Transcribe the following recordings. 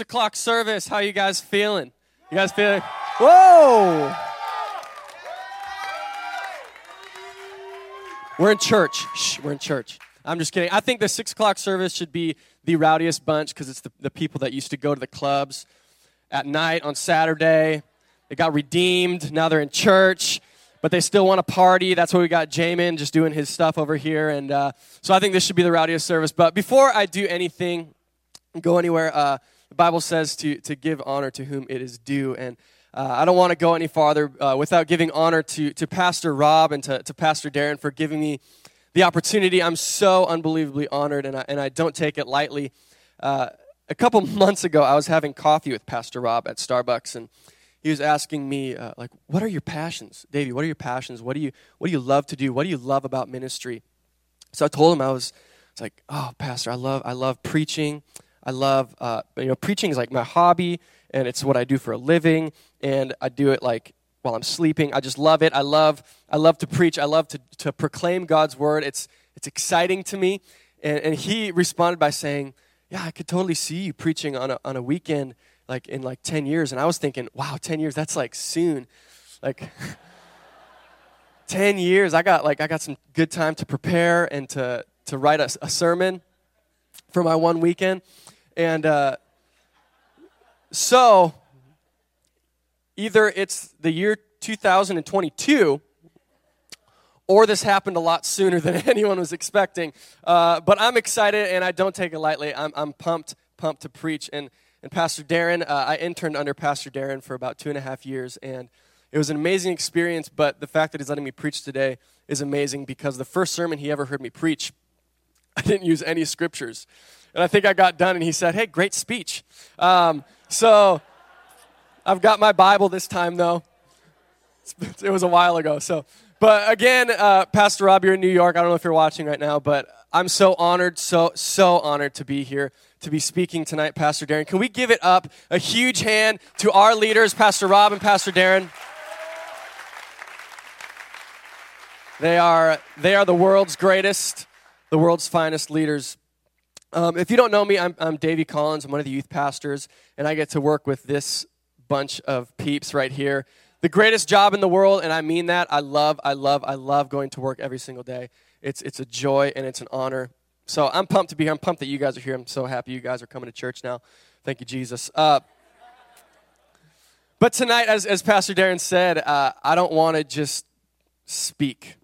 Six o'clock service. How you guys feeling? You guys feeling? Whoa! We're in church. Shh, we're in church. I'm just kidding. I think the six o'clock service should be the rowdiest bunch because it's the, the people that used to go to the clubs at night on Saturday. They got redeemed. Now they're in church, but they still want to party. That's why we got Jamin just doing his stuff over here. And uh, so I think this should be the rowdiest service. But before I do anything, go anywhere. Uh, the Bible says to, to give honor to whom it is due. And uh, I don't want to go any farther uh, without giving honor to, to Pastor Rob and to, to Pastor Darren for giving me the opportunity. I'm so unbelievably honored, and I, and I don't take it lightly. Uh, a couple months ago, I was having coffee with Pastor Rob at Starbucks, and he was asking me, uh, like, what are your passions? Davey, what are your passions? What do you, what do you love to do? What do you love about ministry? So I told him I was, it's like, oh, Pastor, I love, I love preaching. I love, uh, you know, preaching is like my hobby, and it's what I do for a living, and I do it like while I'm sleeping. I just love it. I love, I love to preach. I love to, to proclaim God's word. It's, it's exciting to me. And, and he responded by saying, yeah, I could totally see you preaching on a, on a weekend, like in like 10 years. And I was thinking, wow, 10 years, that's like soon. Like, 10 years, I got like, I got some good time to prepare and to, to write a, a sermon for my one weekend. And uh, so, either it's the year 2022 or this happened a lot sooner than anyone was expecting. Uh, but I'm excited and I don't take it lightly. I'm, I'm pumped, pumped to preach. And, and Pastor Darren, uh, I interned under Pastor Darren for about two and a half years. And it was an amazing experience, but the fact that he's letting me preach today is amazing because the first sermon he ever heard me preach, I didn't use any scriptures. And I think I got done, and he said, Hey, great speech. Um, so I've got my Bible this time, though. It was a while ago. So, but again, uh, Pastor Rob, you're in New York. I don't know if you're watching right now, but I'm so honored, so so honored to be here, to be speaking tonight, Pastor Darren. Can we give it up a huge hand to our leaders, Pastor Rob and Pastor Darren? They are they are the world's greatest, the world's finest leaders. Um, if you don't know me, I'm, I'm Davey Collins. I'm one of the youth pastors, and I get to work with this bunch of peeps right here. The greatest job in the world, and I mean that. I love, I love, I love going to work every single day. It's, it's a joy and it's an honor. So I'm pumped to be here. I'm pumped that you guys are here. I'm so happy you guys are coming to church now. Thank you, Jesus. Uh, but tonight, as, as Pastor Darren said, uh, I don't want to just speak.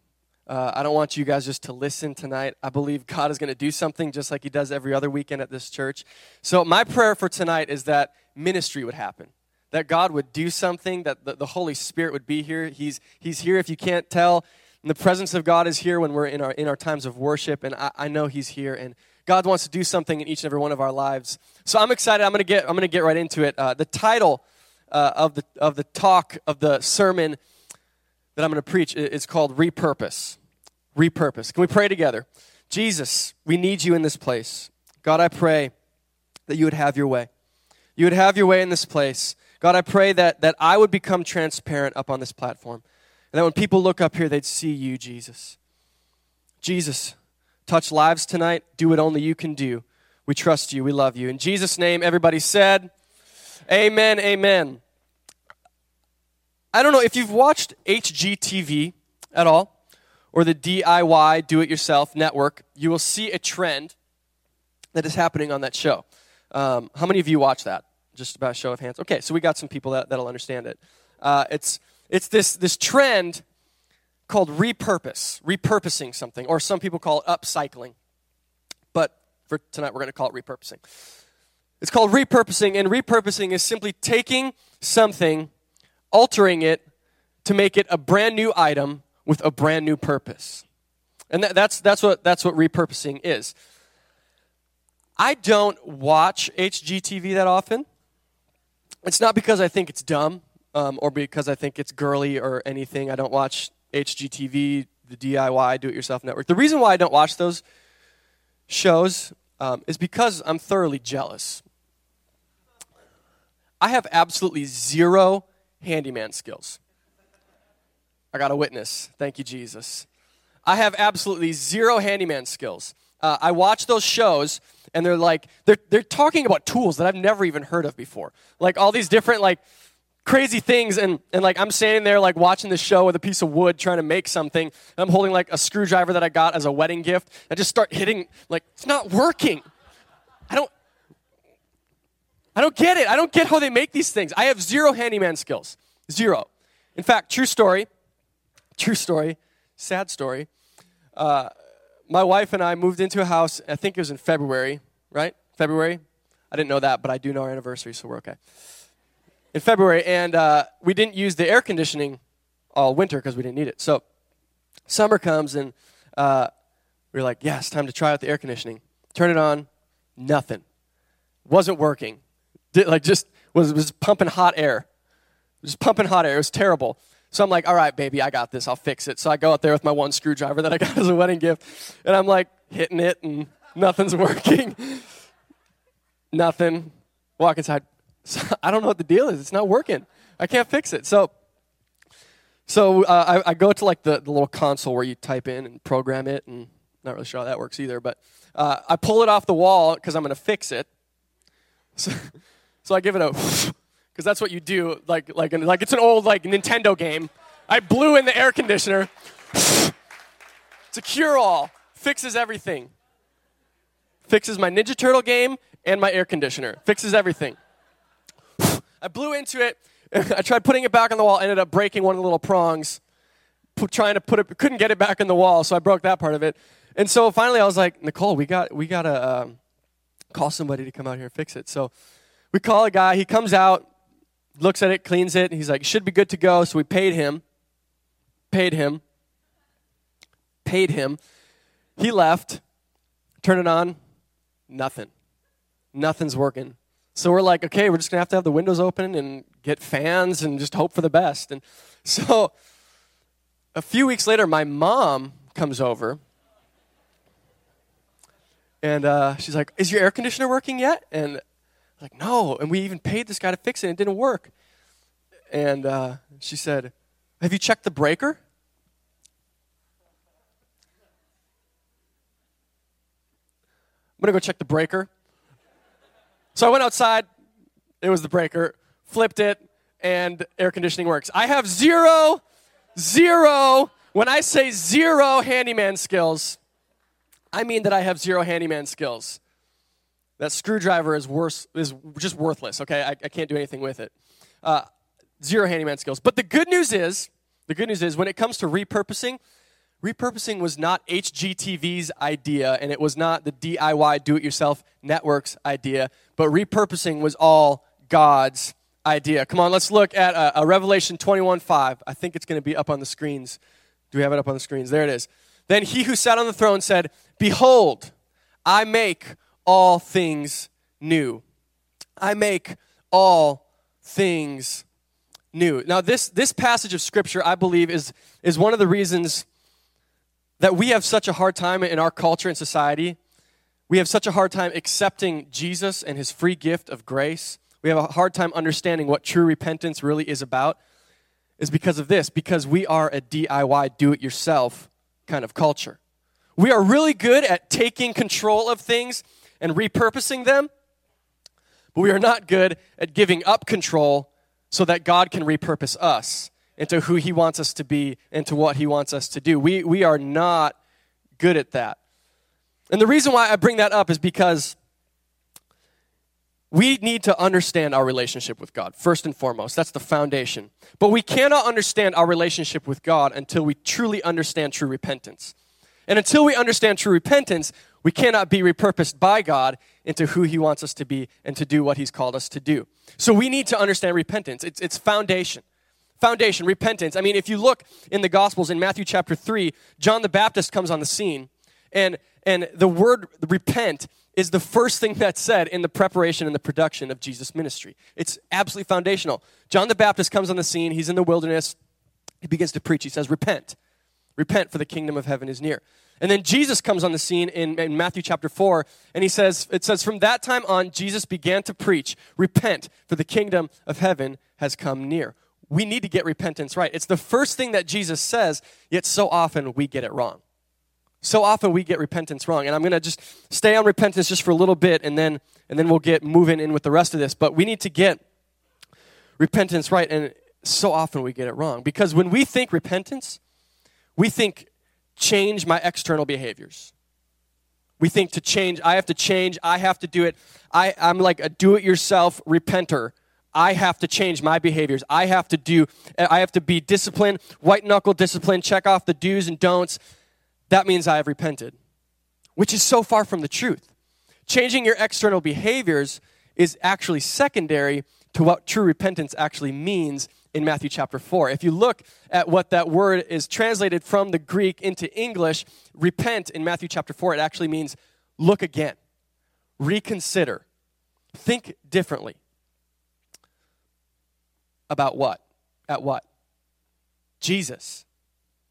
Uh, I don't want you guys just to listen tonight. I believe God is going to do something just like He does every other weekend at this church. So, my prayer for tonight is that ministry would happen, that God would do something, that the, the Holy Spirit would be here. He's, he's here if you can't tell. And the presence of God is here when we're in our, in our times of worship, and I, I know He's here. And God wants to do something in each and every one of our lives. So, I'm excited. I'm going to get, I'm going to get right into it. Uh, the title uh, of, the, of the talk, of the sermon, that I'm going to preach is called Repurpose. Repurpose. Can we pray together? Jesus, we need you in this place. God, I pray that you would have your way. You would have your way in this place. God, I pray that, that I would become transparent up on this platform. And that when people look up here, they'd see you, Jesus. Jesus, touch lives tonight. Do what only you can do. We trust you. We love you. In Jesus' name, everybody said, Amen, amen. I don't know if you've watched HGTV at all, or the DIY Do It Yourself network, you will see a trend that is happening on that show. Um, how many of you watch that? Just about show of hands. Okay, so we got some people that, that'll understand it. Uh, it's it's this, this trend called repurpose, repurposing something, or some people call it upcycling. But for tonight, we're going to call it repurposing. It's called repurposing, and repurposing is simply taking something, altering it to make it a brand new item with a brand new purpose. And that, that's, that's, what, that's what repurposing is. I don't watch HGTV that often. It's not because I think it's dumb um, or because I think it's girly or anything. I don't watch HGTV, the DIY, Do It Yourself Network. The reason why I don't watch those shows um, is because I'm thoroughly jealous. I have absolutely zero handyman skills. I got a witness. Thank you, Jesus. I have absolutely zero handyman skills. Uh, I watch those shows, and they're like, they're, they're talking about tools that I've never even heard of before. Like all these different, like, crazy things and, and like i'm standing there like watching the show with a piece of wood trying to make something i'm holding like a screwdriver that i got as a wedding gift i just start hitting like it's not working i don't i don't get it i don't get how they make these things i have zero handyman skills zero in fact true story true story sad story uh, my wife and i moved into a house i think it was in february right february i didn't know that but i do know our anniversary so we're okay in February, and uh, we didn't use the air conditioning all winter because we didn't need it. So summer comes, and uh, we are like, yeah, it's time to try out the air conditioning. Turn it on, nothing. Wasn't working. Did, like just was was pumping hot air. Just pumping hot air. It was terrible. So I'm like, all right, baby, I got this. I'll fix it. So I go out there with my one screwdriver that I got as a wedding gift, and I'm like hitting it, and nothing's working. Nothing. Walk inside. So I don't know what the deal is. It's not working. I can't fix it. So, so uh, I, I, go to like the, the little console where you type in and program it, and not really sure how that works either. But uh, I pull it off the wall because I'm going to fix it. So, so I give it a because that's what you do. Like like like it's an old like Nintendo game. I blew in the air conditioner. it's a cure-all. Fixes everything. Fixes my Ninja Turtle game and my air conditioner. Fixes everything. I blew into it. I tried putting it back on the wall, ended up breaking one of the little prongs, trying to put it, couldn't get it back in the wall, so I broke that part of it. And so finally, I was like, Nicole, we got we got to um, call somebody to come out here and fix it. So we call a guy. He comes out, looks at it, cleans it. he's like, should be good to go. So we paid him, paid him, paid him. He left, turn it on, nothing. Nothing's working. So we're like, okay, we're just gonna have to have the windows open and get fans and just hope for the best. And so a few weeks later, my mom comes over and uh, she's like, Is your air conditioner working yet? And like, No. And we even paid this guy to fix it and it didn't work. And uh, she said, Have you checked the breaker? I'm going to go check the breaker. So I went outside, it was the breaker, flipped it, and air conditioning works. I have zero, zero, when I say zero handyman skills, I mean that I have zero handyman skills. That screwdriver is worse, is just worthless, okay? I, I can't do anything with it. Uh, zero handyman skills. But the good news is, the good news is when it comes to repurposing, repurposing was not HGTV's idea and it was not the DIY do it yourself network's idea, but repurposing was all God's idea. Come on, let's look at uh, a Revelation 21 5. I think it's going to be up on the screens. Do we have it up on the screens? There it is. Then he who sat on the throne said, Behold, I make all things new. I make all things new. Now, this, this passage of Scripture, I believe, is, is one of the reasons that we have such a hard time in our culture and society. We have such a hard time accepting Jesus and his free gift of grace. We have a hard time understanding what true repentance really is about. Is because of this, because we are a DIY, do it yourself kind of culture. We are really good at taking control of things and repurposing them, but we are not good at giving up control so that God can repurpose us into who He wants us to be and to what He wants us to do. We, we are not good at that. And the reason why I bring that up is because we need to understand our relationship with God, first and foremost. That's the foundation. But we cannot understand our relationship with God until we truly understand true repentance. And until we understand true repentance, we cannot be repurposed by God into who He wants us to be and to do what He's called us to do. So we need to understand repentance. It's, it's foundation. Foundation, repentance. I mean, if you look in the Gospels in Matthew chapter 3, John the Baptist comes on the scene, and, and the word repent is the first thing that's said in the preparation and the production of Jesus' ministry. It's absolutely foundational. John the Baptist comes on the scene, he's in the wilderness, he begins to preach. He says, Repent. Repent, for the kingdom of heaven is near. And then Jesus comes on the scene in, in, Matthew chapter 4, and he says, It says, From that time on, Jesus began to preach, Repent, for the kingdom of heaven has come near. We need to get repentance right. It's the first thing that Jesus says, yet so often we get it wrong. So often we get repentance wrong. And I'm going to just stay on repentance just for a little bit and then and then we'll get moving in with the rest of this. But we need to get repentance right and so often we get it wrong because when we think repentance, we think change my external behaviors. We think to change, I have to change, I have to do it. I, I'm like a do it yourself repenter. I have to change my behaviors. I have to do, I have to be disciplined, white knuckle discipline, check off the do's and don'ts that means I have repented, which is so far from the truth. Changing your external behaviors is actually secondary to what true repentance actually means in Matthew chapter 4. If you look at what that word is translated from the Greek into English, repent in Matthew chapter 4, it actually means look again, reconsider, think differently. About what? At what? Jesus.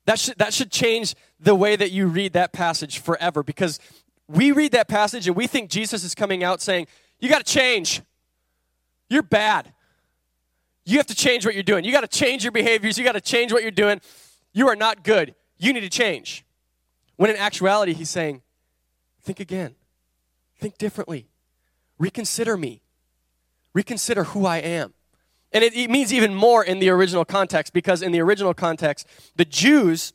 That should, that should change the way that you read that passage forever because we read that passage and we think Jesus is coming out saying, You got to change. You're bad. You have to change what you're doing. You got to change your behaviors. You got to change what you're doing. You are not good. You need to change. When in actuality, he's saying, Think again. Think differently. Reconsider me. Reconsider who I am. And it, it, means even more in the original context because in the original context, the Jews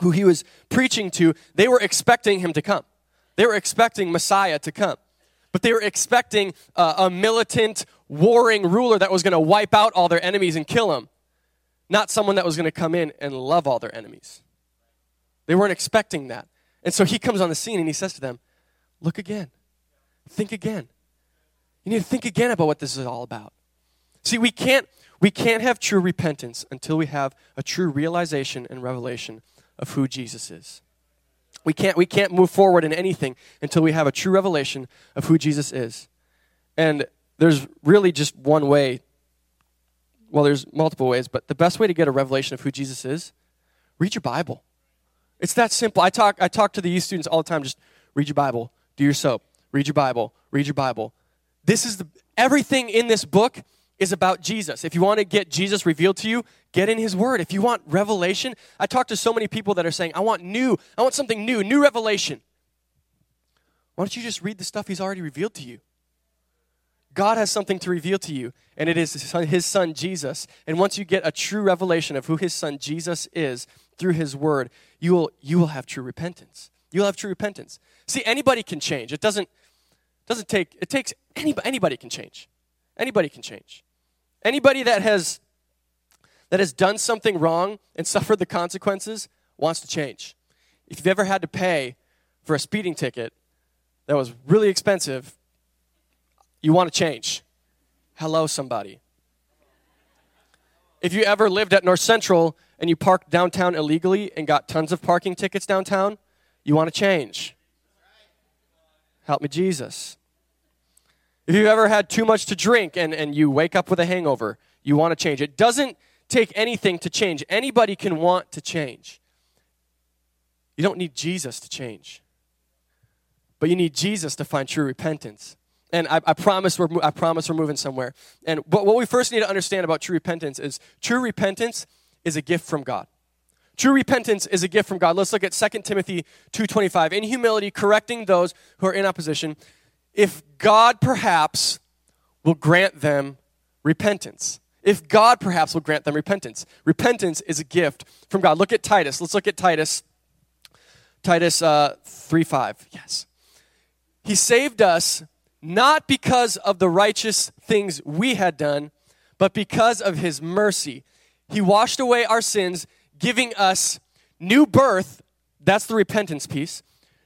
who he was preaching to, they were expecting him to come. They were expecting Messiah to come. But they were expecting uh, a militant, warring ruler that was going to wipe out all their enemies and kill them, not someone that was going to come in and love all their enemies. They weren't expecting that. And so he comes on the scene and he says to them, Look again. Think again. You need to think again about what this is all about. See, we can't, we can't have true repentance until we have a true realization and revelation of who Jesus is. We can't, we can't move forward in anything until we have a true revelation of who Jesus is. And there's really just one way. Well, there's multiple ways, but the best way to get a revelation of who Jesus is, read your Bible. It's that simple. I talk, I talk to the youth students all the time just read your Bible, do your soap, read your Bible, read your Bible. This is the everything in this book is about Jesus. If you want to get Jesus revealed to you, get in his word. If you want revelation, I talk to so many people that are saying, I want new, I want something new, new revelation. Why don't you just read the stuff he's already revealed to you? God has something to reveal to you, and it is his son, his son, Jesus. And once you get a true revelation of who his son Jesus is through his word, you will, you will have true repentance. You'll have true repentance. See, anybody can change. It doesn't, doesn't take, it takes, anybody, anybody can change. Anybody can change. Anybody that has that has done something wrong and suffered the consequences wants to change. If you've ever had to pay for a speeding ticket that was really expensive, you want to change. Hello, somebody. If you ever lived at North Central and you parked downtown illegally and got tons of parking tickets downtown, you want to change. Help me, Jesus. If you've ever had too much to drink and, and you wake up with a hangover, you want to change. It doesn't take anything to change. Anybody can want to change. You don't need Jesus to change, but you need Jesus to find true repentance. And I, I promise we're, I promise we're moving somewhere. And but what we first need to understand about true repentance is true repentance is a gift from God. True repentance is a gift from God. Let's look at 2 Timothy 2:25. In humility, correcting those who are in opposition, if God perhaps will grant them repentance. If God perhaps will grant them repentance. Repentance is a gift from God. Look at Titus. Let's look at Titus. Titus uh, 3 5. Yes. He saved us not because of the righteous things we had done, but because of his mercy. He washed away our sins, giving us new birth. That's the repentance piece.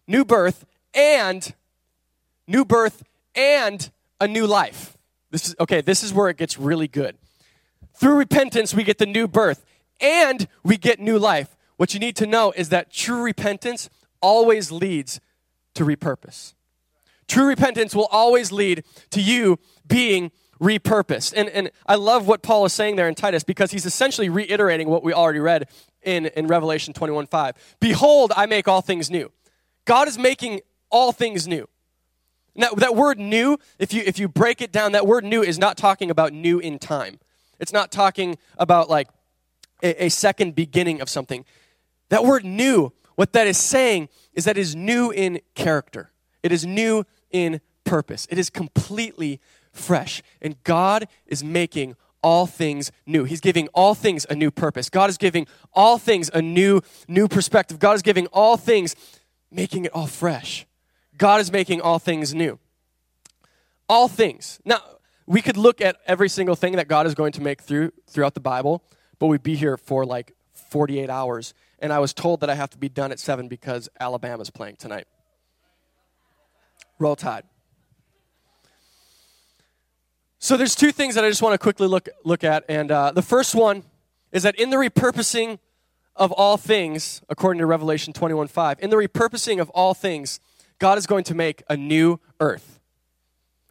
New birth and new birth and a new life. This is okay, this is where it gets really good. Through repentance we get the new birth and we get new life. What you need to know is that true repentance always leads to repurpose. True repentance will always lead to you being repurposed. And, and I love what Paul is saying there in Titus because he's essentially reiterating what we already read in, in Revelation 21 5. Behold, I make all things new. God is making all things new. Now, that word new, if you, if you break it down, that word new is not talking about new in time. It's not talking about like a, a second beginning of something. That word new, what that is saying is that is new in character, it is new in purpose, it is completely fresh. And God is making all things new. He's giving all things a new purpose. God is giving all things a new new perspective. God is giving all things making it all fresh. God is making all things new. All things. Now, we could look at every single thing that God is going to make through throughout the Bible, but we'd be here for like 48 hours. And I was told that I have to be done at 7 because Alabama's playing tonight. Roll Tide. So there's two things that I just want to quickly look look at, and uh, the first one is that in the repurposing of all things, according to Revelation 21:5, in the repurposing of all things, God is going to make a new earth.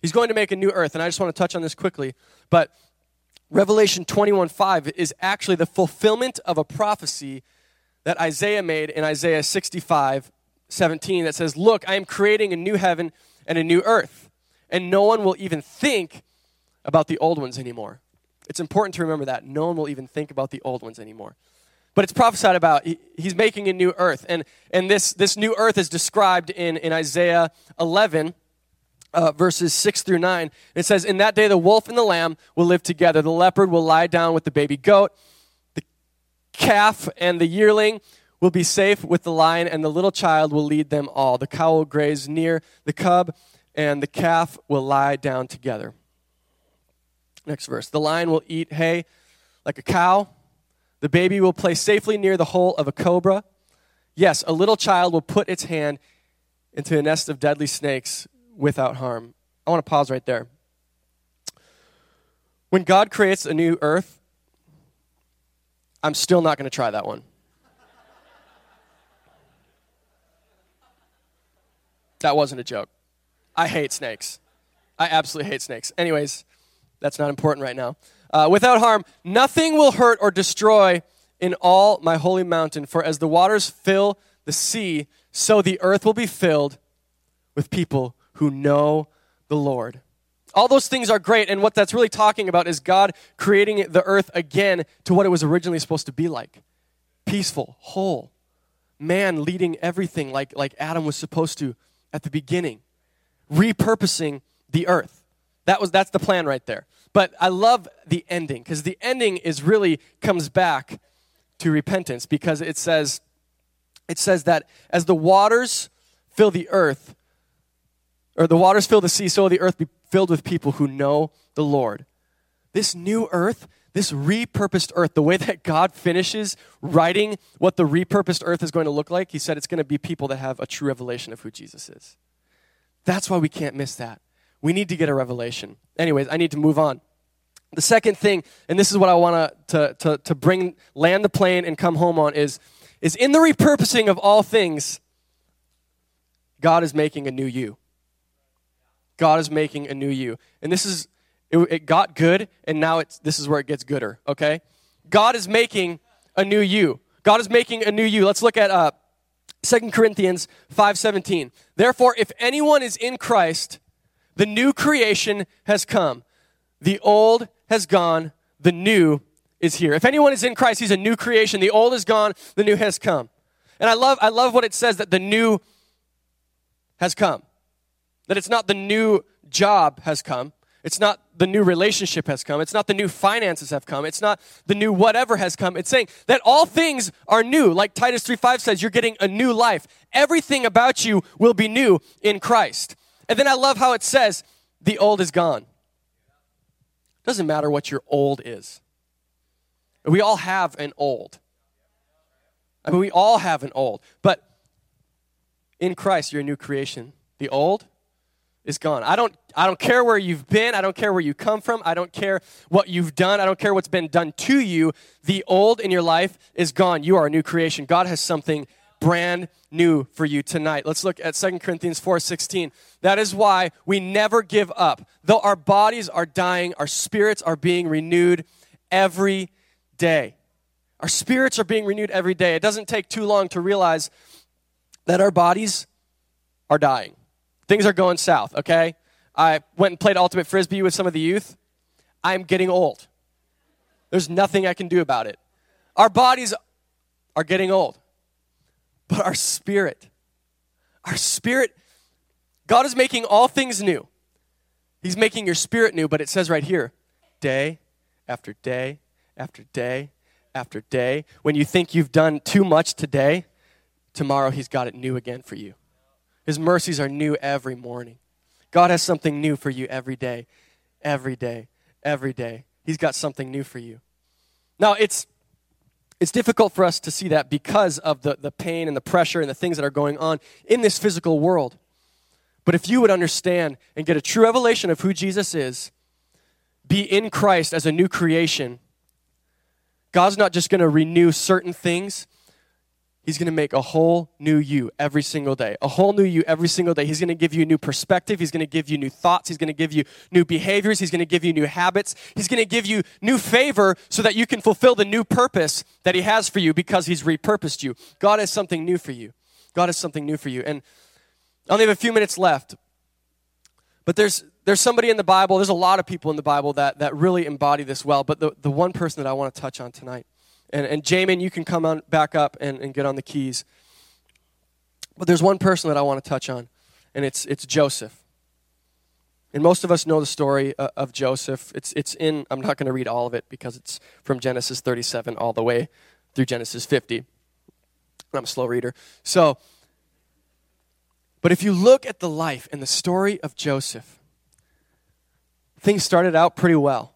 He's going to make a new earth, and I just want to touch on this quickly. But Revelation 21:5 is actually the fulfillment of a prophecy that Isaiah made in Isaiah 65, 17 that says, Look, I am creating a new heaven and a new earth, and no one will even think about the old ones anymore. It's important to remember that. No one will even think about the old ones anymore. But it's prophesied about. he's making a new earth. And, and this, this new earth is described in, in Isaiah 11, uh, verses 6 through 9. It says, In that day the wolf and the lamb will live together. The leopard will lie down with the baby goat. The calf and the yearling will be safe with the lion, and the little child will lead them all. The cow will graze near the cub, and the calf will lie down together. Next verse. The lion will eat hay like a cow. The baby will play safely near the hole of a cobra. Yes, a little child will put its hand into a nest of deadly snakes without harm. I want to pause right there. When God creates a new earth, I'm still not going to try that one. That wasn't a joke. I hate snakes. I absolutely hate snakes. Anyways, that's not important right now. Uh, without harm, nothing will hurt or destroy in all my holy mountain. For as the waters fill the sea, so the earth will be filled with people who know the Lord. All those things are great, and what that's really talking about is God creating the earth again to what it was originally supposed to be like peaceful, whole, man leading everything like, like Adam was supposed to at the beginning, repurposing the earth. That was that's the plan right there. But I love the ending because the ending is really comes back to repentance because it says it says that as the waters fill the earth or the waters fill the sea so will the earth be filled with people who know the Lord. This new earth, this repurposed earth, the way that God finishes writing what the repurposed earth is going to look like, he said it's going to be people that have a true revelation of who Jesus is. That's why we can't miss that. We need to get a revelation. Anyways, I need to move on. The second thing, and this is what I want to, to, to bring, land the plane and come home on, is, is in the repurposing of all things, God is making a new you. God is making a new you. And this is, it, it got good, and now it's, this is where it gets gooder, okay? God is making a new you. God is making a new you. Let's look at uh, 2 Corinthians 5.17. Therefore, if anyone is in Christ, the new creation has come. The old has gone. The new is here. If anyone is in Christ, he's a new creation. The old is gone. The new has come. And I love, I love what it says that the new has come. That it's not the new job has come. It's not the new relationship has come. It's not the new finances have come. It's not the new whatever has come. It's saying that all things are new. Like Titus 3 5 says, you're getting a new life. Everything about you will be new in Christ. And then I love how it says, the old is gone. Doesn't matter what your old is. We all have an old. I mean, we all have an old. But in Christ, you're a new creation. The old is gone. I don't, I don't care where you've been. I don't care where you come from. I don't care what you've done. I don't care what's been done to you. The old in your life is gone. You are a new creation. God has something brand new for you tonight. Let's look at 2 Corinthians 4:16. That is why we never give up. Though our bodies are dying, our spirits are being renewed every day. Our spirits are being renewed every day. It doesn't take too long to realize that our bodies are dying. Things are going south, okay? I went and played ultimate frisbee with some of the youth. I'm getting old. There's nothing I can do about it. Our bodies are getting old. But our spirit, our spirit, God is making all things new. He's making your spirit new, but it says right here, day after day after day after day. When you think you've done too much today, tomorrow He's got it new again for you. His mercies are new every morning. God has something new for you every day, every day, every day. He's got something new for you. Now, it's, it's difficult for us to see that because of the, the pain and the pressure and the things that are going on in this physical world. But if you would understand and get a true revelation of who Jesus is, be in Christ as a new creation, God's not just going to renew certain things, He's going to make a whole new you every single day. A whole new you every single day. He's going to give you a new perspective. He's going to give you new thoughts. He's going to give you new behaviors. He's going to give you new habits. He's going to give you new favor so that you can fulfill the new purpose that He has for you because He's repurposed you. God has something new for you. God has something new for you. And I only have a few minutes left. But there's there's somebody in the Bible, there's a lot of people in the Bible that, that really embody this well, but the, the one person that I want to touch on tonight, and, and Jamin, you can come on back up and, and get on the keys. But there's one person that I want to touch on, and it's, it's Joseph. And most of us know the story uh, of Joseph. It's, it's in, I'm not going to read all of it because it's from Genesis 37 all the way through Genesis 50. I'm a slow reader. So, but if you look at the life and the story of Joseph, things started out pretty well.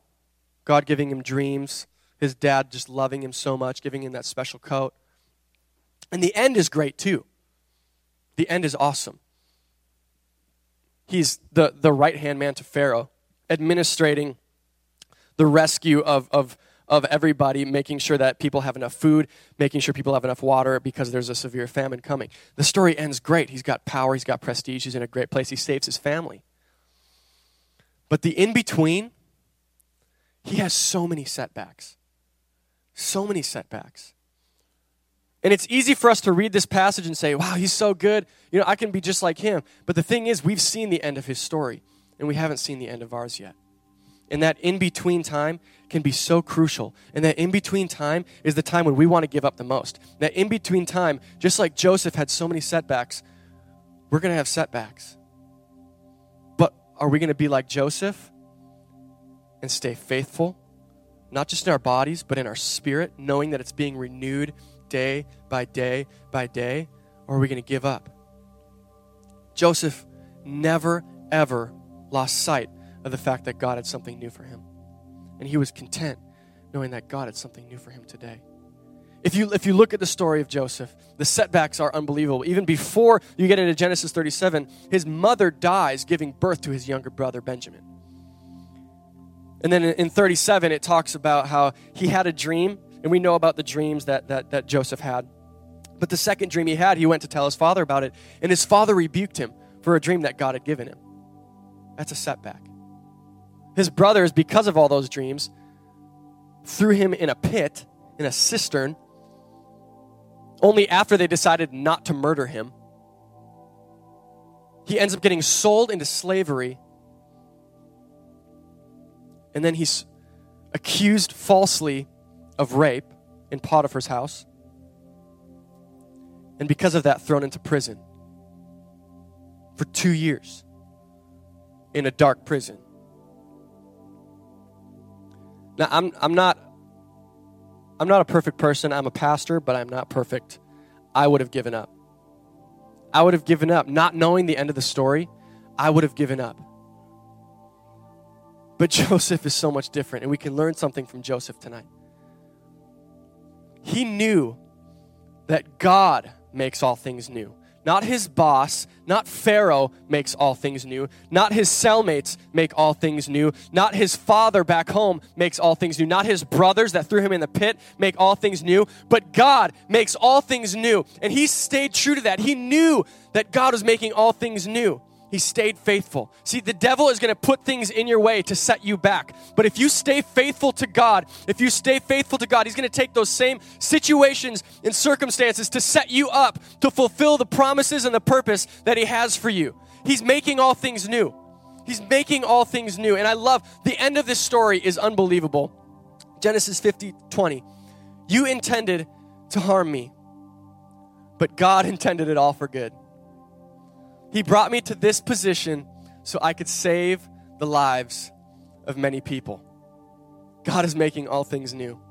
God giving him dreams, his dad just loving him so much, giving him that special coat. And the end is great too. The end is awesome. He's the, the right hand man to Pharaoh, administrating the rescue of, of, of everybody, making sure that people have enough food, making sure people have enough water because there's a severe famine coming. The story ends great. He's got power, he's got prestige, he's in a great place, he saves his family. But the in between, he has so many setbacks. So many setbacks. And it's easy for us to read this passage and say, wow, he's so good. You know, I can be just like him. But the thing is, we've seen the end of his story, and we haven't seen the end of ours yet. And that in between time can be so crucial. And that in between time is the time when we want to give up the most. That in between time, just like Joseph had so many setbacks, we're going to have setbacks. But are we going to be like Joseph and stay faithful, not just in our bodies, but in our spirit, knowing that it's being renewed day by day by day? Or are we going to give up? Joseph never, ever lost sight of the fact that God had something new for him. And he was content knowing that God had something new for him today. If you, if you look at the story of Joseph, the setbacks are unbelievable. Even before you get into Genesis 37, his mother dies giving birth to his younger brother, Benjamin. And then in 37, it talks about how he had a dream, and we know about the dreams that, that, that Joseph had. But the second dream he had, he went to tell his father about it, and his father rebuked him for a dream that God had given him. That's a setback. His brothers, because of all those dreams, threw him in a pit, in a cistern, only after they decided not to murder him. He ends up getting sold into slavery. And then he's accused falsely of rape in Potiphar's house. And because of that, thrown into prison for two years in a dark prison. Now, I'm, I'm not I'm not a perfect person. I'm a pastor, but I'm not perfect. I would have given up. I would have given up. Not knowing the end of the story, I would have given up. But Joseph is so much different, and we can learn something from Joseph tonight. He knew that God makes all things new. Not his boss, not Pharaoh makes all things new. Not his cellmates make all things new. Not his father back home makes all things new. Not his brothers that threw him in the pit make all things new. But God makes all things new. And he stayed true to that. He knew that God was making all things new. He stayed faithful. See, the devil is going to put things in your way to set you back. But if you stay faithful to God, if you stay faithful to God, He's going to take those same situations and circumstances to set you up to fulfill the promises and the purpose that He has for you. He's making all things new. He's making all things new. And I love the end of this story is unbelievable. Genesis 50 20. You intended to harm me, but God intended it all for good he brought me to this position so I could save the lives of many people. God is making all things new.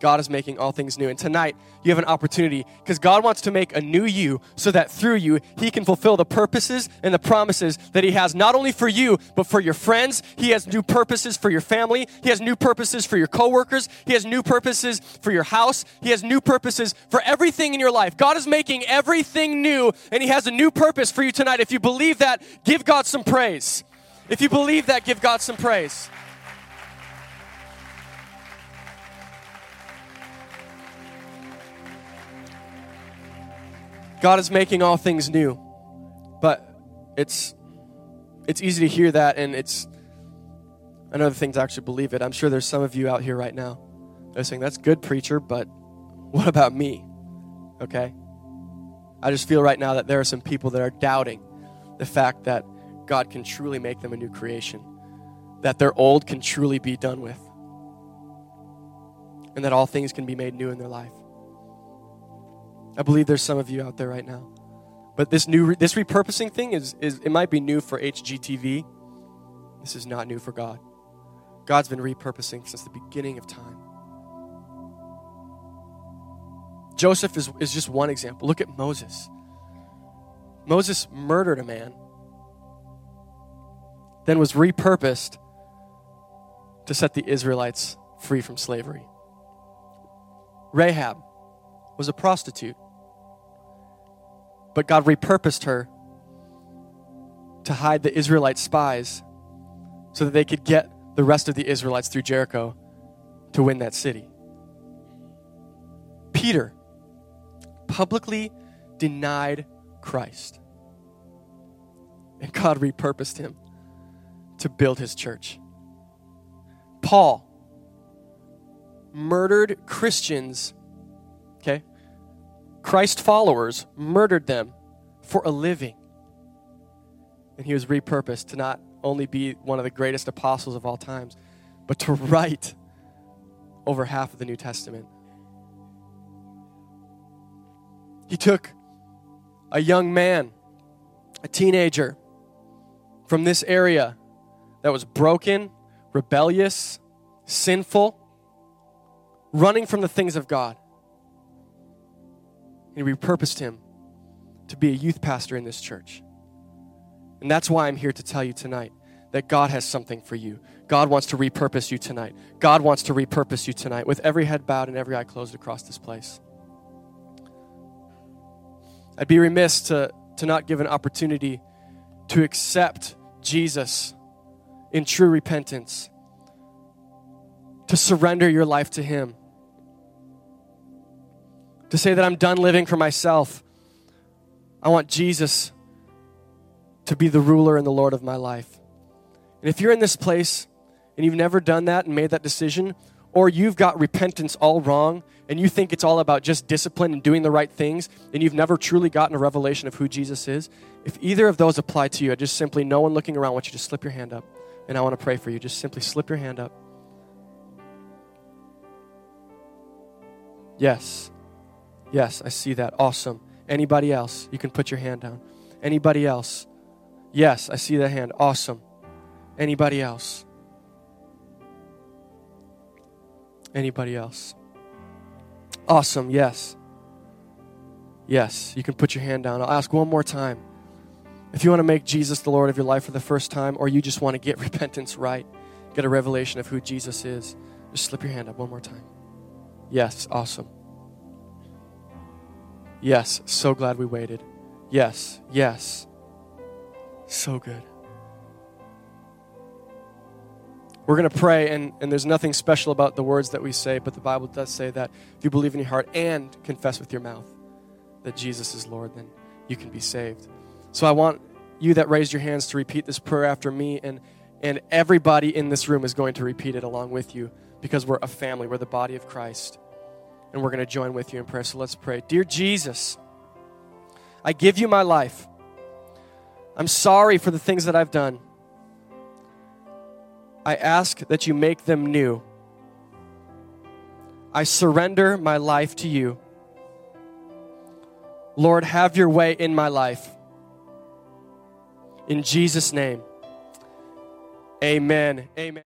God is making all things new. And tonight, you have an opportunity because God wants to make a new you so that through you, He can fulfill the purposes and the promises that He has not only for you, but for your friends. He has new purposes for your family. He has new purposes for your coworkers. He has new purposes for your house. He has new purposes for everything in your life. God is making everything new, and He has a new purpose for you tonight. If you believe that, give God some praise. If you believe that, give God some praise. God is making all things new. But it's it's easy to hear that and it's another thing to actually believe it. I'm sure there's some of you out here right now that are saying, That's good, preacher, but what about me? Okay? I just feel right now that there are some people that are doubting the fact that God can truly make them a new creation, that their old can truly be done with, and that all things can be made new in their life. I believe there's some of you out there right now. But this new this repurposing thing is, is it might be new for HGTV. This is not new for God. God's been repurposing since the beginning of time. Joseph is, is just one example. Look at Moses. Moses murdered a man, then was repurposed to set the Israelites free from slavery. Rahab was a prostitute. But God repurposed her to hide the Israelite spies so that they could get the rest of the Israelites through Jericho to win that city. Peter publicly denied Christ. And God repurposed him to build his church. Paul murdered Christians, Christ followers murdered them for a living. And he was repurposed to not only be one of the greatest apostles of all times, but to write over half of the New Testament. He took a young man, a teenager from this area that was broken, rebellious, sinful, running from the things of God and he repurposed him to be a youth pastor in this church. And that's why I'm here to tell you tonight that God has something for you. God wants to repurpose you tonight. God wants to repurpose you tonight with every head bowed and every eye closed across this place. I'd be remiss to, to not give an opportunity to accept Jesus in true repentance, to surrender your life to Him to say that I'm done living for myself. I want Jesus to be the ruler and the Lord of my life. And if you're in this place and you've never done that and made that decision, or you've got repentance all wrong and you think it's all about just discipline and doing the right things, and you've never truly gotten a revelation of who Jesus is, if either of those apply to you, I just simply, no one looking around, I want you to slip your hand up. And I want to pray for you. Just simply slip your hand up. Yes. Yes, I see that. Awesome. Anybody else? You can put your hand down. Anybody else? Yes, I see that hand. Awesome. Anybody else? Anybody else? Awesome. Yes. Yes, you can put your hand down. I'll ask one more time. If you want to make Jesus the Lord of your life for the first time, or you just want to get repentance right, get a revelation of who Jesus is, just slip your hand up one more time. Yes, awesome. Yes, so glad we waited. Yes, yes. So good. We're going to pray, and, and there's nothing special about the words that we say, but the Bible does say that if you believe in your heart and confess with your mouth that Jesus is Lord, then you can be saved. So I want you that raised your hands to repeat this prayer after me, and, and everybody in this room is going to repeat it along with you because we're a family, we're the body of Christ, and we're going to join with you in prayer. So let's pray. Dear Jesus, I give you my life. I'm sorry for the things that I've done. I ask that you make them new. I surrender my life to you. Lord, have your way in my life. In Jesus' name, amen. Amen.